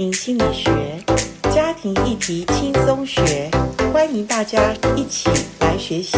庭心理学，家庭议题轻松学，欢迎大家一起来学习。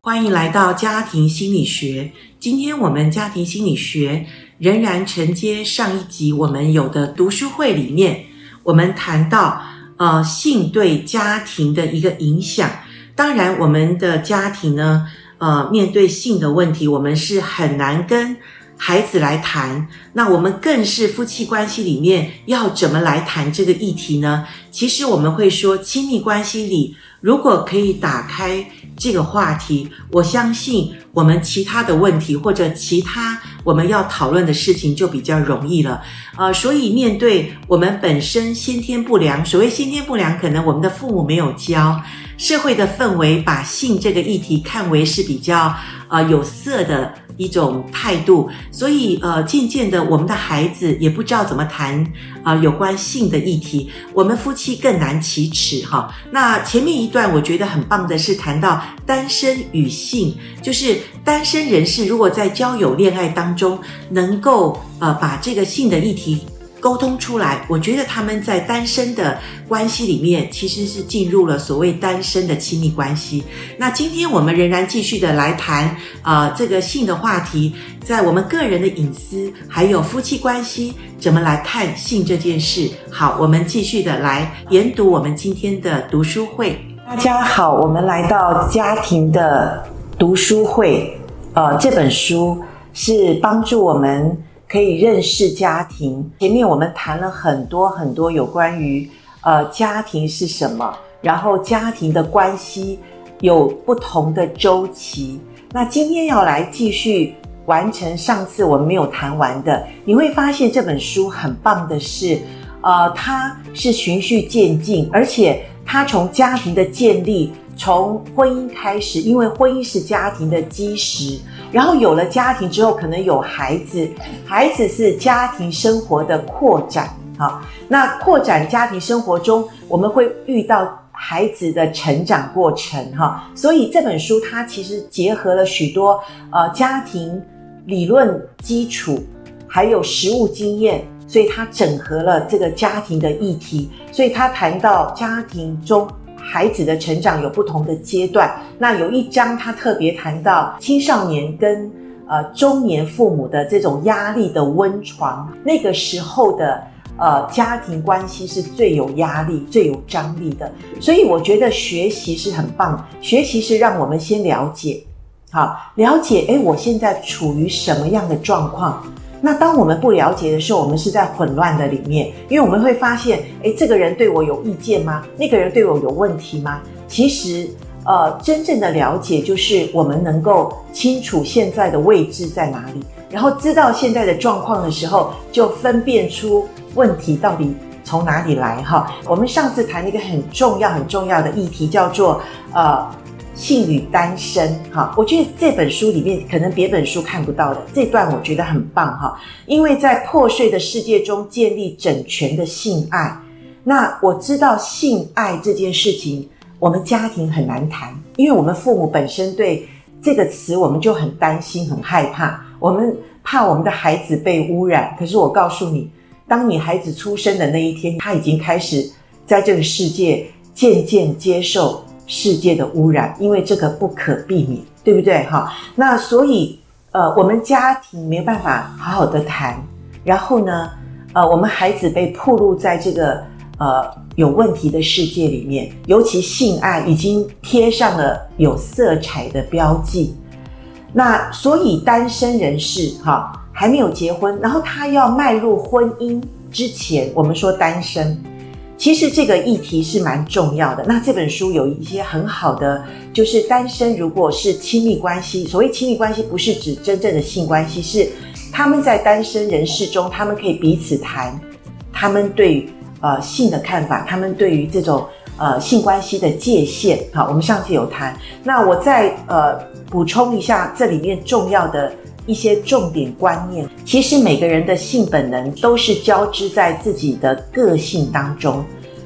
欢迎来到家庭心理学。今天我们家庭心理学仍然承接上一集我们有的读书会里面，我们谈到呃性对家庭的一个影响。当然，我们的家庭呢。呃，面对性的问题，我们是很难跟孩子来谈。那我们更是夫妻关系里面要怎么来谈这个议题呢？其实我们会说，亲密关系里如果可以打开这个话题，我相信我们其他的问题或者其他我们要讨论的事情就比较容易了。呃，所以面对我们本身先天不良，所谓先天不良，可能我们的父母没有教。社会的氛围把性这个议题看为是比较呃有色的一种态度，所以呃渐渐的我们的孩子也不知道怎么谈啊、有关性的议题，我们夫妻更难启齿哈。那前面一段我觉得很棒的是谈到单身与性，就是单身人士如果在交友恋爱当中能够呃把这个性的议题。沟通出来，我觉得他们在单身的关系里面，其实是进入了所谓单身的亲密关系。那今天我们仍然继续的来谈啊、呃，这个性的话题，在我们个人的隐私，还有夫妻关系，怎么来看性这件事？好，我们继续的来研读我们今天的读书会。大家好，我们来到家庭的读书会。呃，这本书是帮助我们。可以认识家庭。前面我们谈了很多很多有关于呃家庭是什么，然后家庭的关系有不同的周期。那今天要来继续完成上次我们没有谈完的，你会发现这本书很棒的是，呃，它是循序渐进，而且它从家庭的建立。从婚姻开始，因为婚姻是家庭的基石，然后有了家庭之后，可能有孩子，孩子是家庭生活的扩展。好，那扩展家庭生活中，我们会遇到孩子的成长过程。哈，所以这本书它其实结合了许多呃家庭理论基础，还有实务经验，所以它整合了这个家庭的议题，所以它谈到家庭中。孩子的成长有不同的阶段，那有一章他特别谈到青少年跟呃中年父母的这种压力的温床，那个时候的呃家庭关系是最有压力、最有张力的。所以我觉得学习是很棒，学习是让我们先了解，好，了解，诶，我现在处于什么样的状况。那当我们不了解的时候，我们是在混乱的里面，因为我们会发现，诶，这个人对我有意见吗？那个人对我有问题吗？其实，呃，真正的了解就是我们能够清楚现在的位置在哪里，然后知道现在的状况的时候，就分辨出问题到底从哪里来。哈，我们上次谈了一个很重要、很重要的议题，叫做呃。性与单身，哈，我觉得这本书里面可能别本书看不到的这段，我觉得很棒，哈，因为在破碎的世界中建立整全的性爱。那我知道性爱这件事情，我们家庭很难谈，因为我们父母本身对这个词我们就很担心、很害怕，我们怕我们的孩子被污染。可是我告诉你，当你孩子出生的那一天，他已经开始在这个世界渐渐接受。世界的污染，因为这个不可避免，对不对？哈，那所以，呃，我们家庭没有办法好好的谈，然后呢，呃，我们孩子被暴露在这个呃有问题的世界里面，尤其性爱已经贴上了有色彩的标记。那所以单身人士哈还没有结婚，然后他要迈入婚姻之前，我们说单身。其实这个议题是蛮重要的。那这本书有一些很好的，就是单身如果是亲密关系，所谓亲密关系不是指真正的性关系，是他们在单身人士中，他们可以彼此谈他们对呃性的看法，他们对于这种呃性关系的界限。好，我们上次有谈，那我再呃补充一下这里面重要的。一些重点观念，其实每个人的性本能都是交织在自己的个性当中，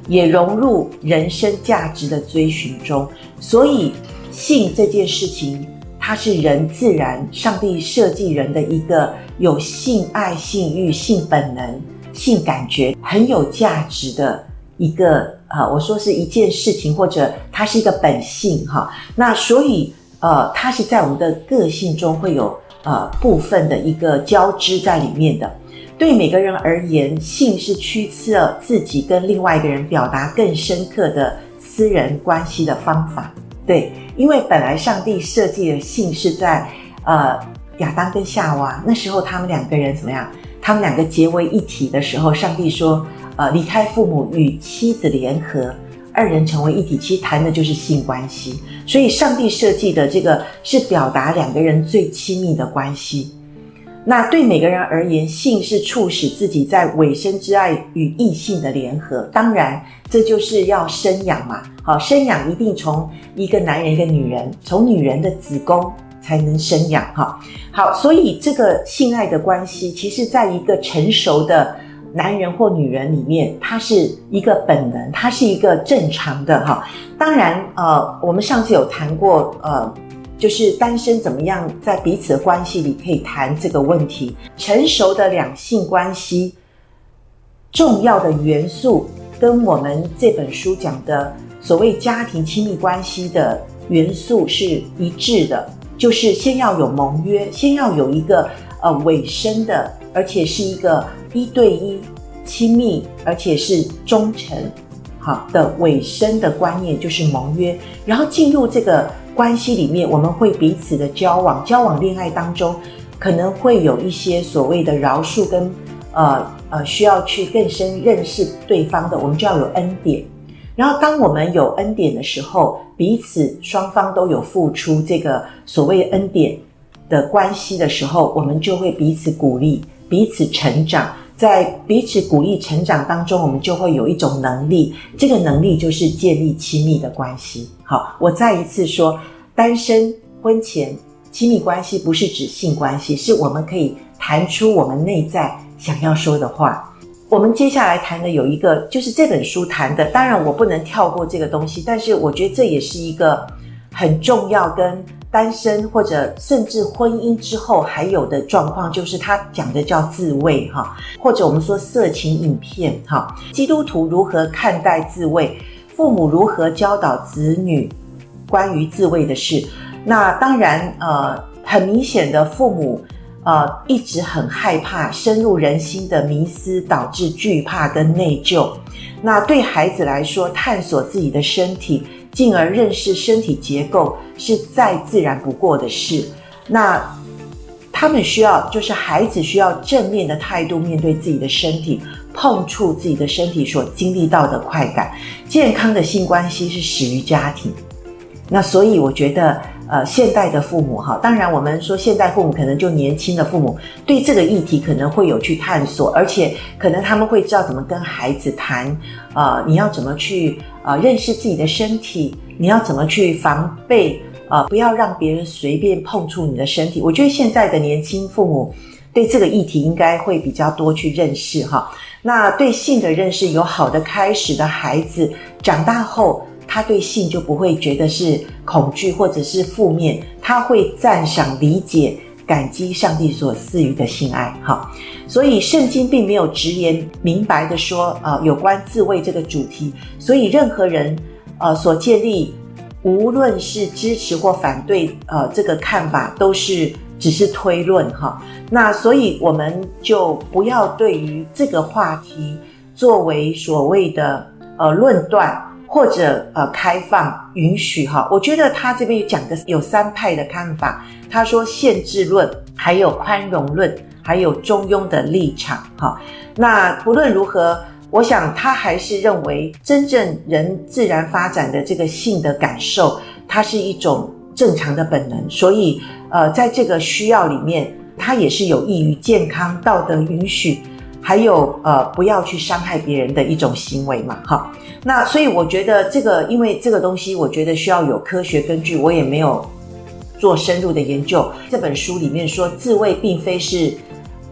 也融入人生价值的追寻中。所以，性这件事情，它是人自然，上帝设计人的一个有性爱、性欲、性本能、性感觉很有价值的一个啊，我说是一件事情，或者它是一个本性哈。那所以呃，它是在我们的个性中会有呃部分的一个交织在里面的。对每个人而言，性是驱策自己跟另外一个人表达更深刻的私人关系的方法。对，因为本来上帝设计的性是在呃亚当跟夏娃那时候，他们两个人怎么样？他们两个结为一体的时候，上帝说，呃，离开父母与妻子联合，二人成为一体。其实谈的就是性关系，所以上帝设计的这个是表达两个人最亲密的关系。那对每个人而言，性是促使自己在委身之爱与异性的联合。当然，这就是要生养嘛。好，生养一定从一个男人一个女人，从女人的子宫才能生养。哈，好，所以这个性爱的关系，其实在一个成熟的男人或女人里面，它是一个本能，它是一个正常的。哈，当然，呃，我们上次有谈过，呃。就是单身怎么样在彼此的关系里可以谈这个问题？成熟的两性关系重要的元素，跟我们这本书讲的所谓家庭亲密关系的元素是一致的，就是先要有盟约，先要有一个呃委身的，而且是一个一对一亲密，而且是忠诚好的委身的观念，就是盟约，然后进入这个。关系里面，我们会彼此的交往，交往恋爱当中，可能会有一些所谓的饶恕跟呃呃需要去更深认识对方的，我们就要有恩典。然后当我们有恩典的时候，彼此双方都有付出这个所谓恩典的关系的时候，我们就会彼此鼓励，彼此成长。在彼此鼓励成长当中，我们就会有一种能力，这个能力就是建立亲密的关系。好，我再一次说，单身婚前亲密关系不是指性关系，是我们可以谈出我们内在想要说的话。我们接下来谈的有一个，就是这本书谈的，当然我不能跳过这个东西，但是我觉得这也是一个很重要跟。单身或者甚至婚姻之后还有的状况，就是他讲的叫自慰哈，或者我们说色情影片哈。基督徒如何看待自慰？父母如何教导子女关于自慰的事？那当然，呃，很明显的，父母呃一直很害怕深入人心的迷思，导致惧怕跟内疚。那对孩子来说，探索自己的身体。进而认识身体结构是再自然不过的事。那他们需要，就是孩子需要正面的态度面对自己的身体，碰触自己的身体所经历到的快感。健康的性关系是始于家庭。那所以我觉得。呃，现代的父母哈，当然我们说现代父母可能就年轻的父母对这个议题可能会有去探索，而且可能他们会知道怎么跟孩子谈，呃，你要怎么去呃认识自己的身体，你要怎么去防备，呃，不要让别人随便碰触你的身体。我觉得现在的年轻父母对这个议题应该会比较多去认识哈。那对性的认识有好的开始的孩子，长大后。他对性就不会觉得是恐惧或者是负面，他会赞赏、理解、感激上帝所赐予的性爱。哈，所以圣经并没有直言明白的说，呃，有关自慰这个主题。所以任何人，呃，所建立，无论是支持或反对，呃，这个看法都是只是推论。哈，那所以我们就不要对于这个话题作为所谓的呃论断。或者呃开放允许哈，我觉得他这边讲的有三派的看法。他说限制论，还有宽容论，还有中庸的立场哈。那不论如何，我想他还是认为真正人自然发展的这个性的感受，它是一种正常的本能。所以呃，在这个需要里面，它也是有益于健康、道德允许。还有呃，不要去伤害别人的一种行为嘛，哈。那所以我觉得这个，因为这个东西，我觉得需要有科学根据，我也没有做深入的研究。这本书里面说，自慰并非是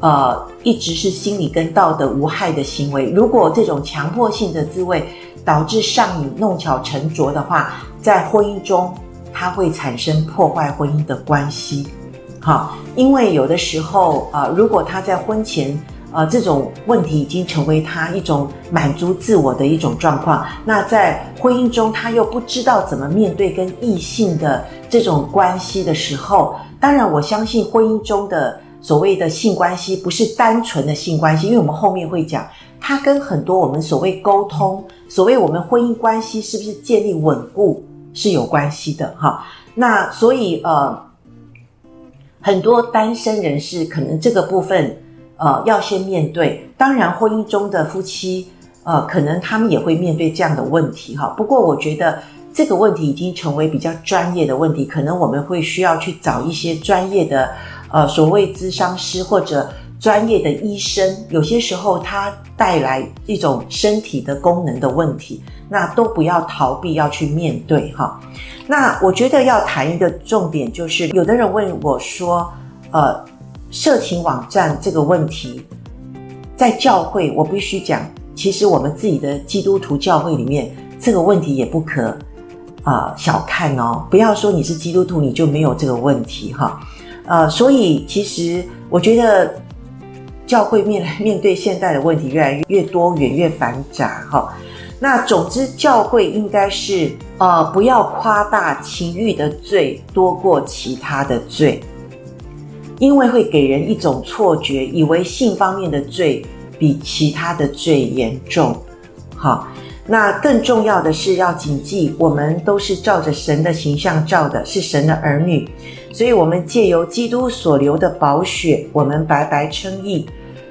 呃一直是心理跟道德无害的行为。如果这种强迫性的自慰导致上瘾、弄巧成拙的话，在婚姻中它会产生破坏婚姻的关系。好，因为有的时候啊、如果他在婚前，呃，这种问题已经成为他一种满足自我的一种状况，那在婚姻中他又不知道怎么面对跟异性的这种关系的时候，当然我相信婚姻中的所谓的性关系不是单纯的性关系，因为我们后面会讲，它跟很多我们所谓沟通，所谓我们婚姻关系是不是建立稳固是有关系的哈。那所以呃。很多单身人士可能这个部分，呃，要先面对。当然，婚姻中的夫妻，呃，可能他们也会面对这样的问题哈。不过，我觉得这个问题已经成为比较专业的问题，可能我们会需要去找一些专业的，呃，所谓咨商师或者专业的医生。有些时候，他带来一种身体的功能的问题，那都不要逃避，要去面对哈。那我觉得要谈一个重点，就是有的人问我说：“呃，色情网站这个问题，在教会我必须讲，其实我们自己的基督徒教会里面，这个问题也不可啊、小看哦。不要说你是基督徒，你就没有这个问题哈。呃，所以其实我觉得教会面 面对现在的问题越来越多元、越繁杂哈。那总之，教会应该是。呃，不要夸大情欲的罪多过其他的罪，因为会给人一种错觉，以为性方面的罪比其他的罪严重。好，那更重要的是要谨记，我们都是照着神的形象照的，是神的儿女，所以我们借由基督所流的宝血，我们白白称义，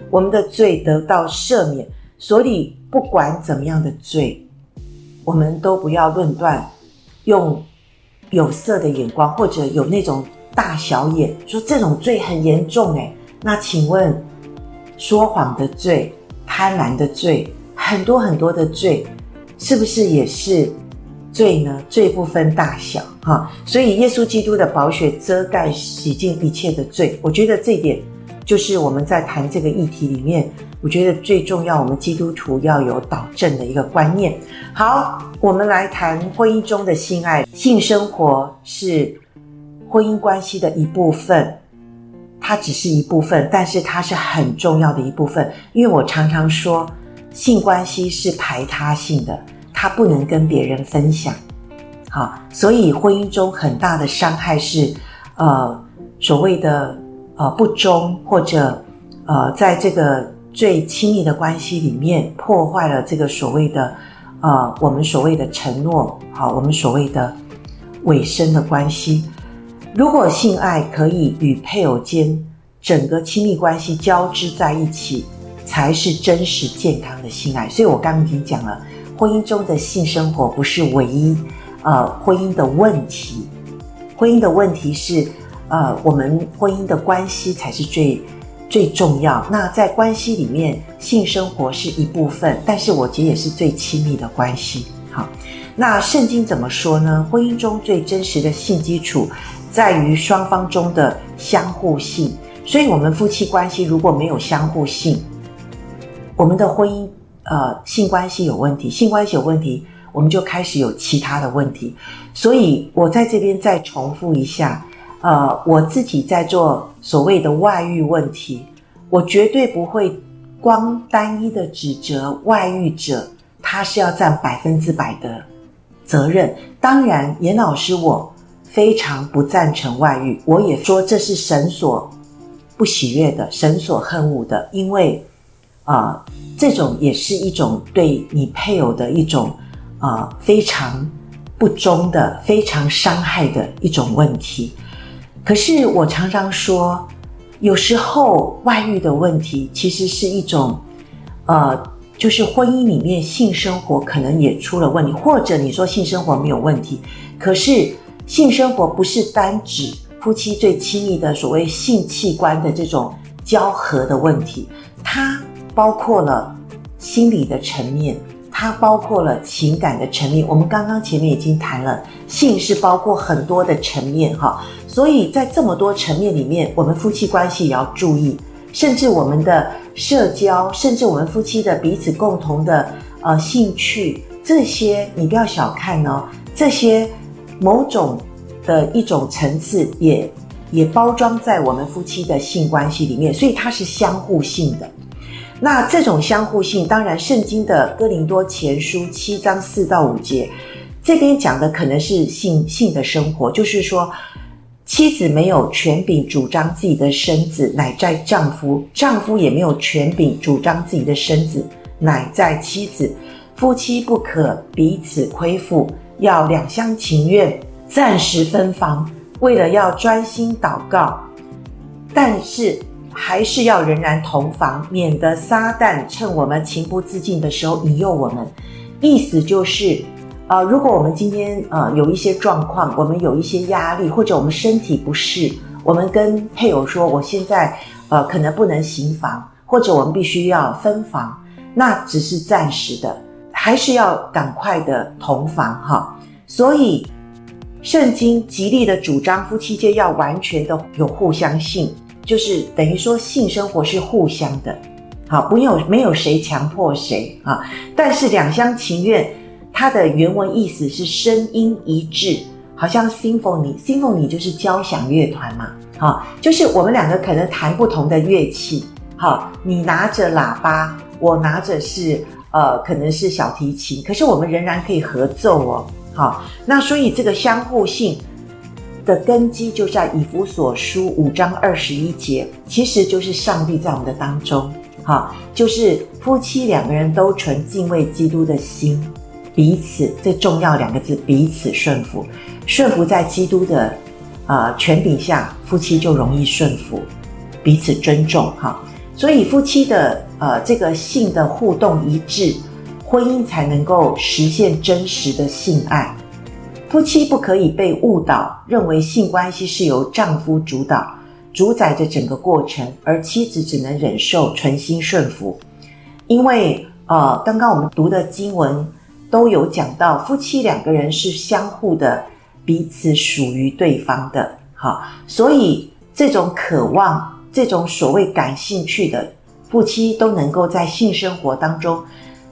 我们的罪得到赦免。所以不管怎么样的罪。我们都不要论断，用有色的眼光，或者有那种大小眼，说这种罪很严重诶。那请问，说谎的罪、贪婪的罪，很多很多的罪，是不是也是罪呢？罪不分大小哈。所以耶稣基督的宝血遮盖洗净一切的罪，我觉得这点就是我们在谈这个议题里面。我觉得最重要，我们基督徒要有导正的一个观念。好，我们来谈婚姻中的性爱。性生活是婚姻关系的一部分，它只是一部分，但是它是很重要的一部分。因为我常常说，性关系是排他性的，它不能跟别人分享。好，所以婚姻中很大的伤害是，呃，所谓的呃不忠，或者呃在这个。最亲密的关系里面破坏了这个所谓的，呃，我们所谓的承诺，好，我们所谓的委身的关系。如果性爱可以与配偶间整个亲密关系交织在一起，才是真实健康的性爱。所以我刚刚已经讲了，婚姻中的性生活不是唯一，呃，婚姻的问题。婚姻的问题是，呃，我们婚姻的关系才是最。最重要，那在关系里面，性生活是一部分，但是我觉得也是最亲密的关系。好，那圣经怎么说呢？婚姻中最真实的性基础，在于双方中的相互性。所以，我们夫妻关系如果没有相互性，我们的婚姻呃性关系有问题，性关系有问题，我们就开始有其他的问题。所以我在这边再重复一下。呃，我自己在做所谓的外遇问题，我绝对不会光单一的指责外遇者，他是要占百分之百的责任。当然，严老师我非常不赞成外遇，我也说这是神所不喜悦的，神所恨恶的，因为啊、这种也是一种对你配偶的一种啊、非常不忠的、非常伤害的一种问题。可是我常常说，有时候外遇的问题其实是一种，呃，就是婚姻里面性生活可能也出了问题，或者你说性生活没有问题，可是性生活不是单指夫妻最亲密的所谓性器官的这种交合的问题，它包括了心理的层面，它包括了情感的层面。我们刚刚前面已经谈了，性是包括很多的层面，哈。所以在这么多层面里面，我们夫妻关系也要注意，甚至我们的社交，甚至我们夫妻的彼此共同的呃兴趣，这些你不要小看哦。这些某种的一种层次也也包装在我们夫妻的性关系里面，所以它是相互性的。那这种相互性，当然圣经的哥林多前书七章四到五节，这边讲的可能是性性的生活，就是说。妻子没有权柄主张自己的身子，乃在丈夫；丈夫也没有权柄主张自己的身子，乃在妻子。夫妻不可彼此亏负，要两厢情愿，暂时分房，为了要专心祷告。但是还是要仍然同房，免得撒旦趁我们情不自禁的时候引诱我们。意思就是。呃，如果我们今天呃有一些状况，我们有一些压力，或者我们身体不适，我们跟配偶说，我现在呃可能不能行房，或者我们必须要分房，那只是暂时的，还是要赶快的同房哈。所以，圣经极力的主张夫妻间要完全的有互相性，就是等于说性生活是互相的，好，不有没有谁强迫谁啊，但是两厢情愿。它的原文意思是声音一致，好像 symphony，symphony 就是交响乐团嘛，好，就是我们两个可能弹不同的乐器，好，你拿着喇叭，我拿着是呃可能是小提琴，可是我们仍然可以合奏哦，好，那所以这个相互性的根基就在以弗所书五章二十一节，其实就是上帝在我们的当中，好，就是夫妻两个人都存敬畏基督的心。彼此最重要两个字，彼此顺服，顺服在基督的呃权柄下，夫妻就容易顺服，彼此尊重哈。所以夫妻的呃这个性的互动一致，婚姻才能够实现真实的性爱。夫妻不可以被误导，认为性关系是由丈夫主导，主宰着整个过程，而妻子只能忍受，存心顺服。因为呃刚刚我们读的经文。都有讲到，夫妻两个人是相互的，彼此属于对方的，好，所以这种渴望，这种所谓感兴趣的夫妻，都能够在性生活当中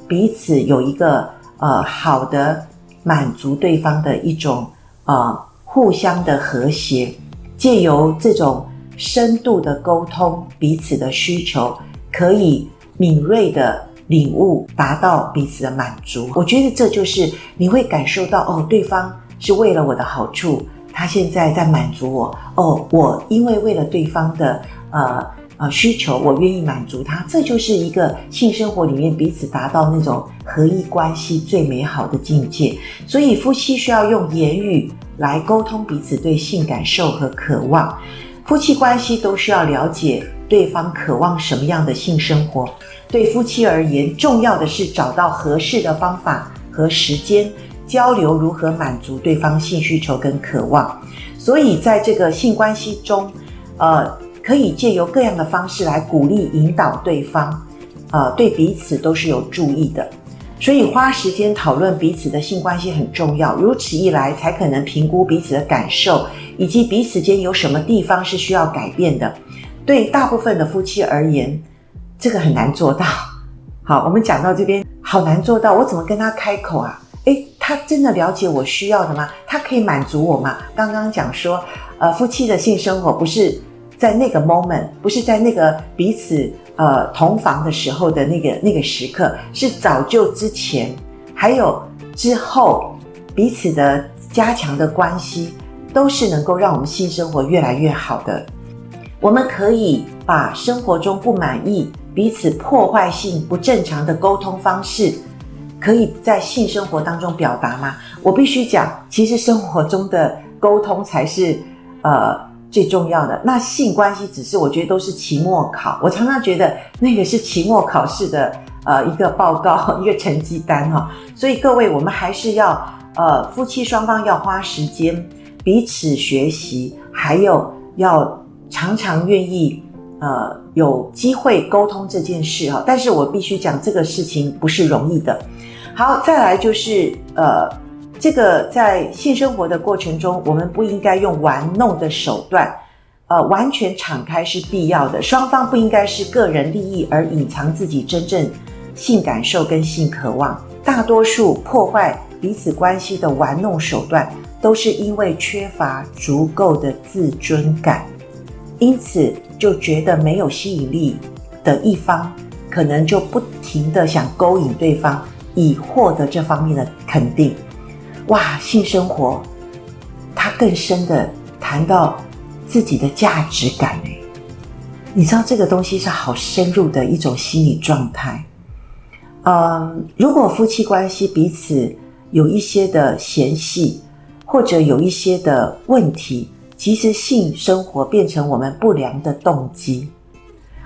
彼此有一个呃好的满足对方的一种呃互相的和谐，借由这种深度的沟通，彼此的需求可以敏锐的。领悟达到彼此的满足，我觉得这就是你会感受到哦，对方是为了我的好处，他现在在满足我哦，我因为为了对方的呃呃需求，我愿意满足他，这就是一个性生活里面彼此达到那种合一关系最美好的境界。所以夫妻需要用言语来沟通彼此对性感受和渴望，夫妻关系都需要了解对方渴望什么样的性生活。对夫妻而言，重要的是找到合适的方法和时间交流，如何满足对方性需求跟渴望。所以，在这个性关系中，呃，可以借由各样的方式来鼓励、引导对方，呃，对彼此都是有助益的。所以，花时间讨论彼此的性关系很重要。如此一来，才可能评估彼此的感受，以及彼此间有什么地方是需要改变的。对大部分的夫妻而言，这个很难做到。好，我们讲到这边，好难做到。我怎么跟他开口啊？诶，他真的了解我需要的吗？他可以满足我吗？刚刚讲说，呃，夫妻的性生活不是在那个 moment，不是在那个彼此呃同房的时候的那个那个时刻，是早就之前，还有之后，彼此的加强的关系，都是能够让我们性生活越来越好的。我们可以把生活中不满意。彼此破坏性不正常的沟通方式，可以在性生活当中表达吗？我必须讲，其实生活中的沟通才是呃最重要的。那性关系只是我觉得都是期末考，我常常觉得那个是期末考试的呃一个报告，一个成绩单哈。所以各位，我们还是要呃夫妻双方要花时间彼此学习，还有要常常愿意。呃，有机会沟通这件事哈，但是我必须讲这个事情不是容易的。好，再来就是呃，这个在性生活的过程中，我们不应该用玩弄的手段，呃，完全敞开是必要的。双方不应该是个人利益而隐藏自己真正性感受跟性渴望。大多数破坏彼此关系的玩弄手段，都是因为缺乏足够的自尊感，因此就觉得没有吸引力的一方，可能就不停地想勾引对方，以获得这方面的肯定。哇，性生活，他更深的谈到自己的价值感诶，你知道这个东西是好深入的一种心理状态。嗯，如果夫妻关系彼此有一些的嫌隙，或者有一些的问题，其实性生活变成我们不良的动机。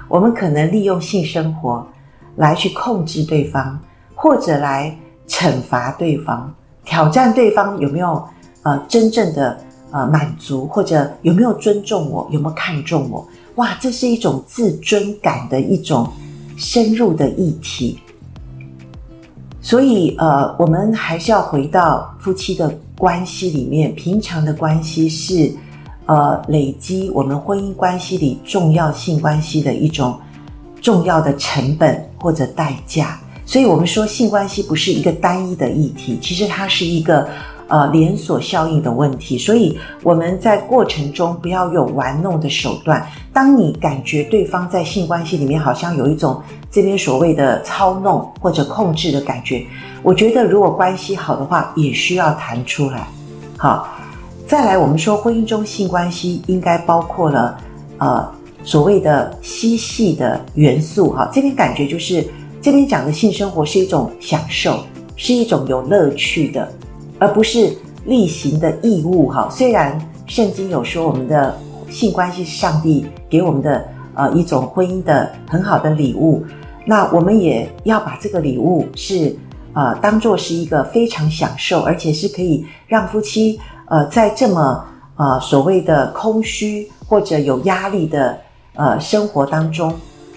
我们可能利用性生活来去控制对方，或者来惩罚对方，挑战对方有没有呃真正的呃满足，或者有没有尊重我，有没有看重我？哇，这是一种自尊感的一种深入的议题。所以，呃，我们还是要回到夫妻的关系里面。平常的关系是，呃，累积我们婚姻关系里重要性关系的一种重要的成本或者代价。所以我们说，性关系不是一个单一的议题，其实它是一个。呃，连锁效应的问题，所以我们在过程中不要有玩弄的手段。当你感觉对方在性关系里面好像有一种这边所谓的操弄或者控制的感觉，我觉得如果关系好的话，也需要谈出来。好，再来，我们说婚姻中性关系应该包括了呃所谓的嬉戏的元素。哈，这边感觉就是这边讲的性生活是一种享受，是一种有乐趣的。而不是例行的义务哈。虽然圣经有说我们的性关系是上帝给我们的呃一种婚姻的很好的礼物，那我们也要把这个礼物是呃当做是一个非常享受，而且是可以让夫妻呃在这么呃所谓的空虚或者有压力的呃生活当中，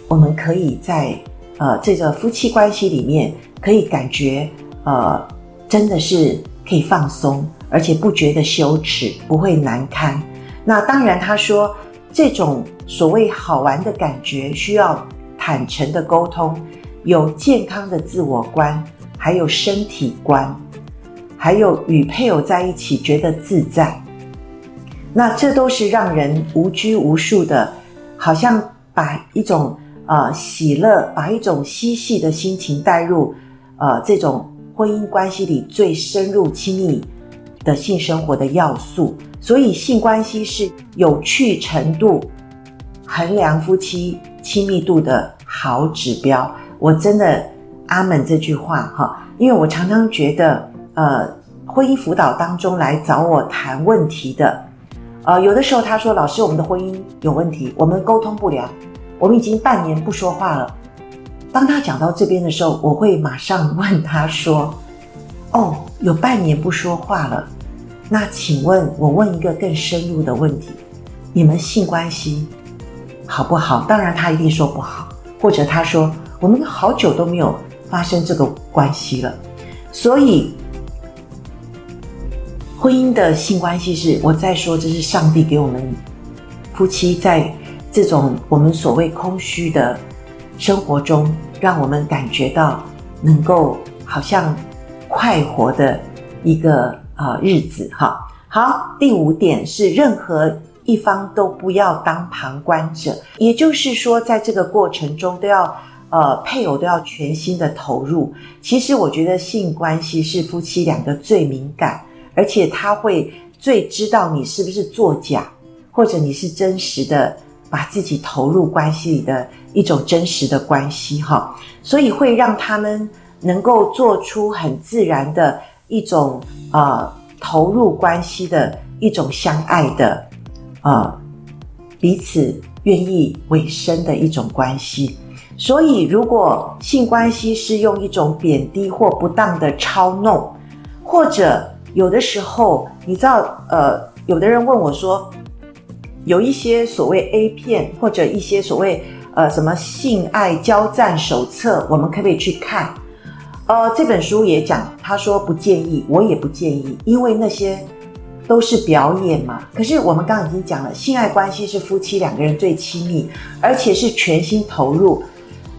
我们可以在呃这个夫妻关系里面可以感觉呃真的是。可以放松，而且不觉得羞耻，不会难堪。那当然，他说这种所谓好玩的感觉，需要坦诚的沟通，有健康的自我观，还有身体观，还有与配偶在一起觉得自在。那这都是让人无拘无束的，好像把一种呃喜乐，把一种嬉戏的心情带入呃这种。婚姻关系里最深入亲密的性生活的要素，所以性关系是有趣程度衡量夫妻亲密度的好指标。我真的阿门这句话哈，因为我常常觉得，呃，婚姻辅导当中来找我谈问题的，呃，有的时候他说：“老师，我们的婚姻有问题，我们沟通不良，我们已经半年不说话了。”当他讲到这边的时候，我会马上问他说：“哦，有半年不说话了，那请问我问一个更深入的问题，你们性关系好不好？”当然，他一定说不好，或者他说我们好久都没有发生这个关系了。所以，婚姻的性关系是我在说，这是上帝给我们夫妻在这种我们所谓空虚的。生活中，让我们感觉到能够好像快活的一个啊日子哈。好，第五点是任何一方都不要当旁观者，也就是说，在这个过程中都要呃配偶都要全心的投入。其实我觉得性关系是夫妻两个最敏感，而且他会最知道你是不是作假，或者你是真实的。把自己投入关系里的一种真实的关系，哈，所以会让他们能够做出很自然的一种呃投入关系的一种相爱的呃彼此愿意委身的一种关系。所以，如果性关系是用一种贬低或不当的操弄，或者有的时候，你知道，呃，有的人问我说。有一些所谓 A 片，或者一些所谓呃什么性爱交战手册，我们可不可以去看？呃，这本书也讲，他说不建议，我也不建议，因为那些都是表演嘛。可是我们刚刚已经讲了，性爱关系是夫妻两个人最亲密，而且是全心投入。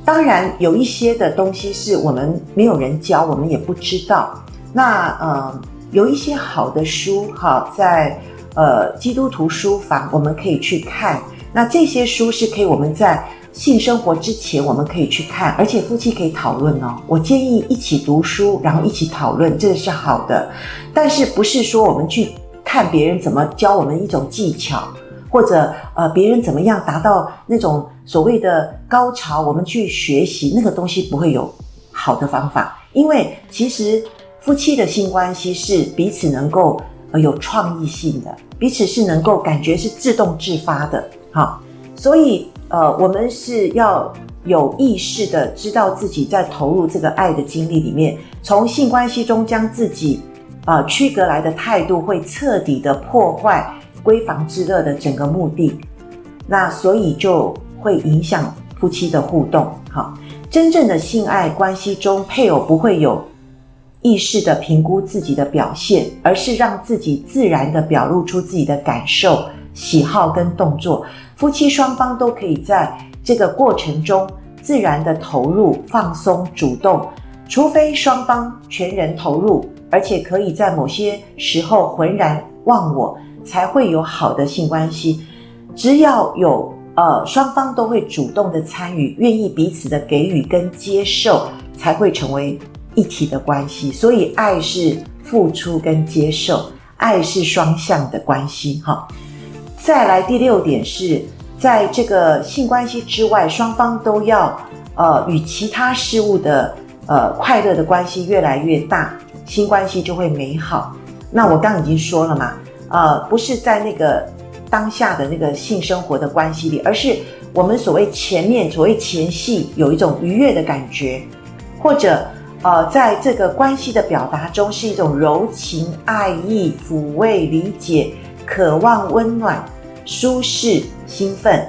当然有一些的东西是我们没有人教，我们也不知道。那呃，有一些好的书哈，在呃基督徒书房我们可以去看。那这些书是可以我们在性生活之前我们可以去看，而且夫妻可以讨论哦。我建议一起读书，然后一起讨论，这个是好的。但是不是说我们去看别人怎么教我们一种技巧，或者呃别人怎么样达到那种所谓的高潮，我们去学习那个东西不会有好的方法，因为其实夫妻的性关系是彼此能够有创意性的，彼此是能够感觉是自动自发的，好，所以。呃，我们是要有意识的知道自己在投入这个爱的经历里面，从性关系中将自己呃区隔来的态度，会彻底的破坏闺房之乐的整个目的。那所以就会影响夫妻的互动。好，真正的性爱关系中，配偶不会有意识的评估自己的表现，而是让自己自然的表露出自己的感受。喜好跟动作，夫妻双方都可以在这个过程中自然的投入、放松、主动，除非双方全人投入，而且可以在某些时候浑然忘我，才会有好的性关系。只要有呃双方都会主动的参与，愿意彼此的给予跟接受，才会成为一体的关系。所以，爱是付出跟接受，爱是双向的关系，哈。再来第六点是，在这个性关系之外，双方都要呃与其他事物的呃快乐的关系越来越大，性关系就会美好。那我刚刚已经说了嘛，呃，不是在那个当下的那个性生活的关系里，而是我们所谓前面所谓前戏有一种愉悦的感觉，或者呃在这个关系的表达中是一种柔情、爱意、抚慰、理解。渴望温暖、舒适、兴奋。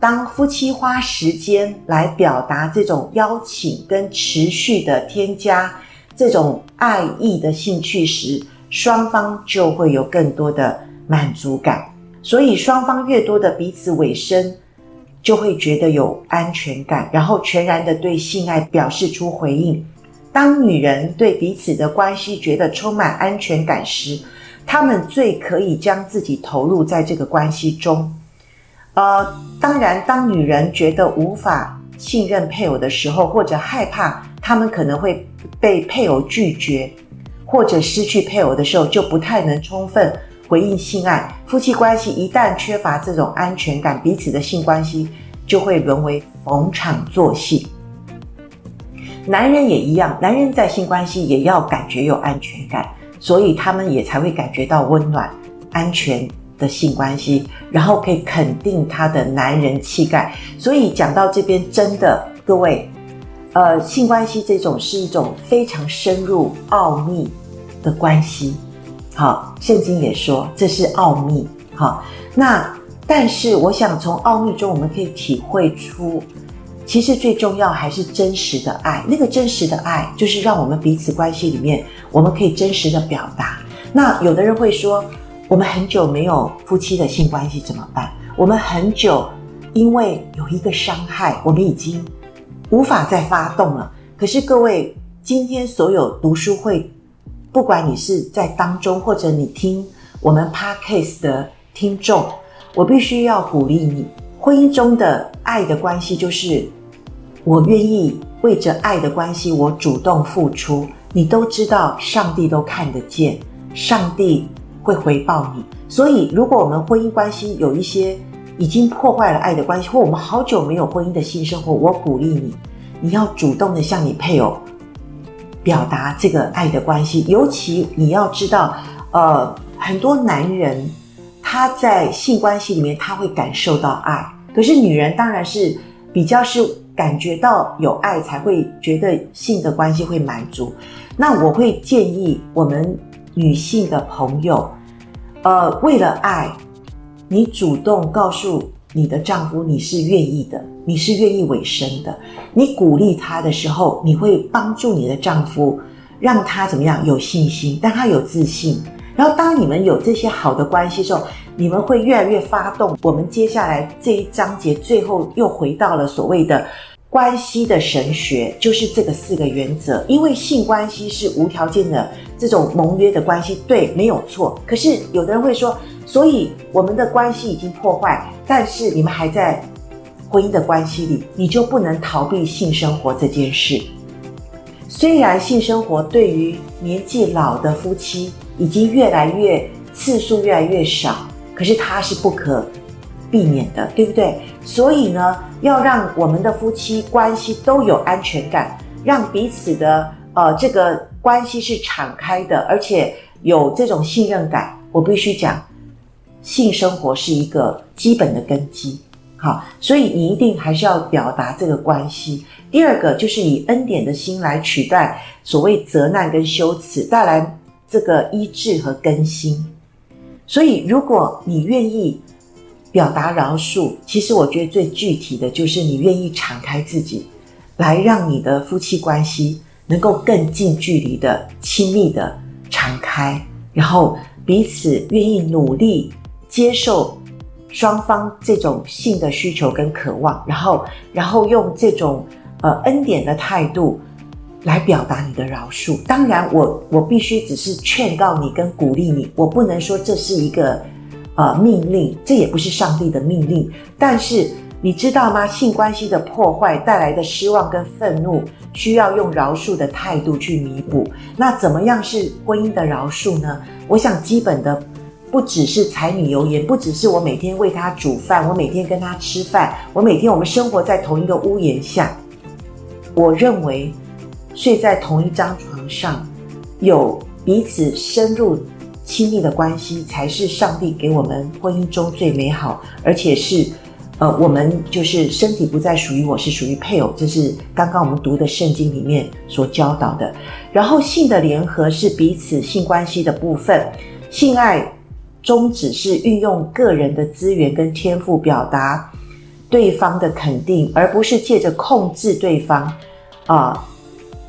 当夫妻花时间来表达这种邀请跟持续的添加这种爱意的兴趣时，双方就会有更多的满足感。所以，双方越多的彼此委身，就会觉得有安全感，然后全然的对性爱表示出回应。当女人对彼此的关系觉得充满安全感时，她们最可以将自己投入在这个关系中，呃，当然，当女人觉得无法信任配偶的时候，或者害怕他们可能会被配偶拒绝，或者失去配偶的时候，就不太能充分回应性爱。夫妻关系一旦缺乏这种安全感，彼此的性关系就会沦为逢场作戏。男人也一样，男人在性关系也要感觉有安全感。所以他们也才会感觉到温暖、安全的性关系，然后可以肯定他的男人气概。所以讲到这边，真的各位，呃，性关系这种是一种非常深入奥秘的关系。好，圣经也说这是奥秘。好，那但是我想从奥秘中我们可以体会出。其实最重要还是真实的爱，那个真实的爱就是让我们彼此关系里面，我们可以真实的表达。那有的人会说，我们很久没有夫妻的性关系怎么办？我们很久因为有一个伤害，我们已经无法再发动了。可是各位，今天所有读书会，不管你是在当中，或者你听我们 Podcast 的听众，我必须要鼓励你。婚姻中的爱的关系，就是我愿意为着爱的关系，我主动付出。你都知道，上帝都看得见，上帝会回报你。所以，如果我们婚姻关系有一些已经破坏了爱的关系，或我们好久没有婚姻的性生活，我鼓励你，你要主动的向你配偶表达这个爱的关系。尤其你要知道，呃，很多男人他在性关系里面，他会感受到爱。可是女人当然是比较是感觉到有爱才会觉得性的关系会满足。那我会建议我们女性的朋友，呃，为了爱，你主动告诉你的丈夫你是愿意的，你是愿意委身的。你鼓励他的时候，你会帮助你的丈夫，让他怎么样有信心，让他有自信。然后当你们有这些好的关系之后，你们会越来越发动。我们接下来这一章节最后又回到了所谓的关系的神学就是这个四个原则，因为性关系是无条件的这种盟约的关系，对，没有错。可是有的人会说，所以我们的关系已经破坏，但是你们还在婚姻的关系里，你就不能逃避性生活这件事。虽然性生活对于年纪老的夫妻已经越来越次数越来越少，可是它是不可避免的，对不对？所以呢，要让我们的夫妻关系都有安全感，让彼此的呃这个关系是敞开的，而且有这种信任感。我必须讲，性生活是一个基本的根基。好，所以你一定还是要表达这个关系。第二个就是以恩典的心来取代所谓责难跟羞耻，带来这个医治和更新。所以，如果你愿意。表达饶恕，其实我觉得最具体的就是你愿意敞开自己，来让你的夫妻关系能够更近距离的、亲密的敞开，然后彼此愿意努力接受双方这种性的需求跟渴望，然后，然后用这种呃恩典的态度来表达你的饶恕。当然我，我必须只是劝告你跟鼓励你，我不能说这是一个。呃，命令，这也不是上帝的命令。但是你知道吗？性关系的破坏带来的失望跟愤怒，需要用饶恕的态度去弥补。那怎么样是婚姻的饶恕呢？我想基本的不只是柴米油盐，不只是我每天为他煮饭，我每天跟他吃饭，我每天我们生活在同一个屋檐下。我认为睡在同一张床上，有彼此深入。亲密的关系才是上帝给我们婚姻中最美好，而且是，呃，我们就是身体不再属于我，是属于配偶。这是刚刚我们读的圣经里面所教导的。然后性的联合是彼此性关系的部分，性爱宗旨是运用个人的资源跟天赋表达对方的肯定，而不是借着控制对方。啊、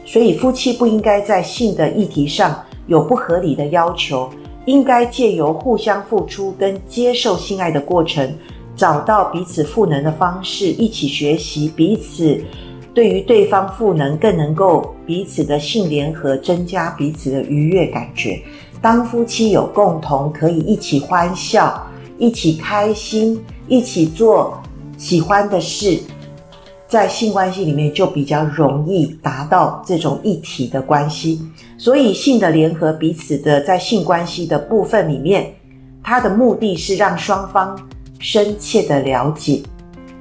所以夫妻不应该在性的议题上有不合理的要求。应该借由互相付出跟接受性爱的过程，找到彼此赋能的方式，一起学习彼此对于对方赋能，更能够彼此的性联合，增加彼此的愉悦感觉。当夫妻有共同可以一起欢笑、一起开心、一起做喜欢的事。在性关系里面就比较容易达到这种一体的关系，所以性的联合彼此的在性关系的部分里面，它的目的是让双方深切的了解。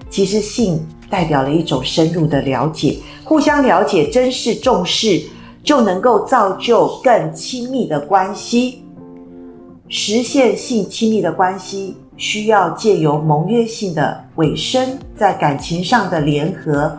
其实性代表了一种深入的了解，互相了解、珍视、重视，就能够造就更亲密的关系，实现性亲密的关系。需要借由盟约性的委身，在感情上的联合，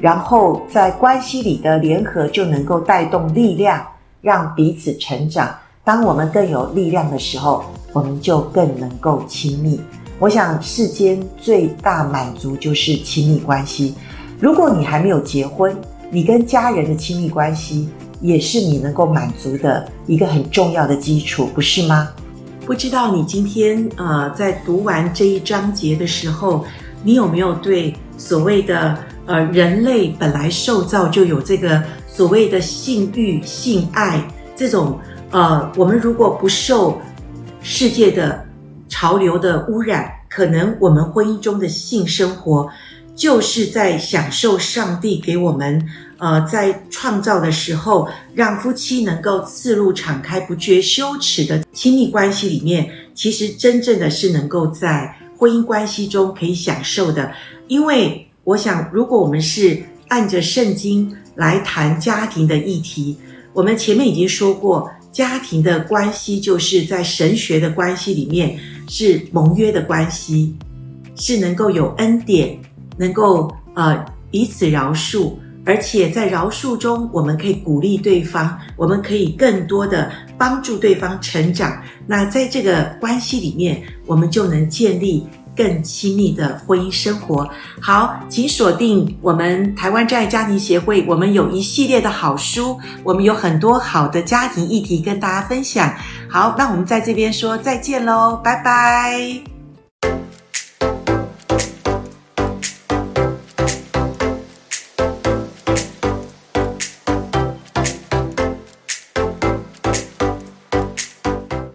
然后在关系里的联合，就能够带动力量，让彼此成长。当我们更有力量的时候，我们就更能够亲密。我想世间最大满足就是亲密关系。如果你还没有结婚，你跟家人的亲密关系也是你能够满足的一个很重要的基础，不是吗？不知道你今天呃在读完这一章节的时候，你有没有对所谓的呃人类本来受造就有这个所谓的性欲、性爱这种呃，我们如果不受世界的潮流的污染，可能我们婚姻中的性生活就是在享受上帝给我们。呃，在创造的时候，让夫妻能够自路敞开、不觉羞耻的亲密关系里面，其实真正的是能够在婚姻关系中可以享受的。因为我想，如果我们是按着圣经来谈家庭的议题，我们前面已经说过，家庭的关系就是在神学的关系里面是盟约的关系，是能够有恩典，能够呃彼此饶恕。而且在饶恕中，我们可以鼓励对方，我们可以更多的帮助对方成长。那在这个关系里面，我们就能建立更亲密的婚姻生活。好，请锁定我们台湾真爱家庭协会，我们有一系列的好书，我们有很多好的家庭议题跟大家分享。好，那我们在这边说再见喽，拜拜。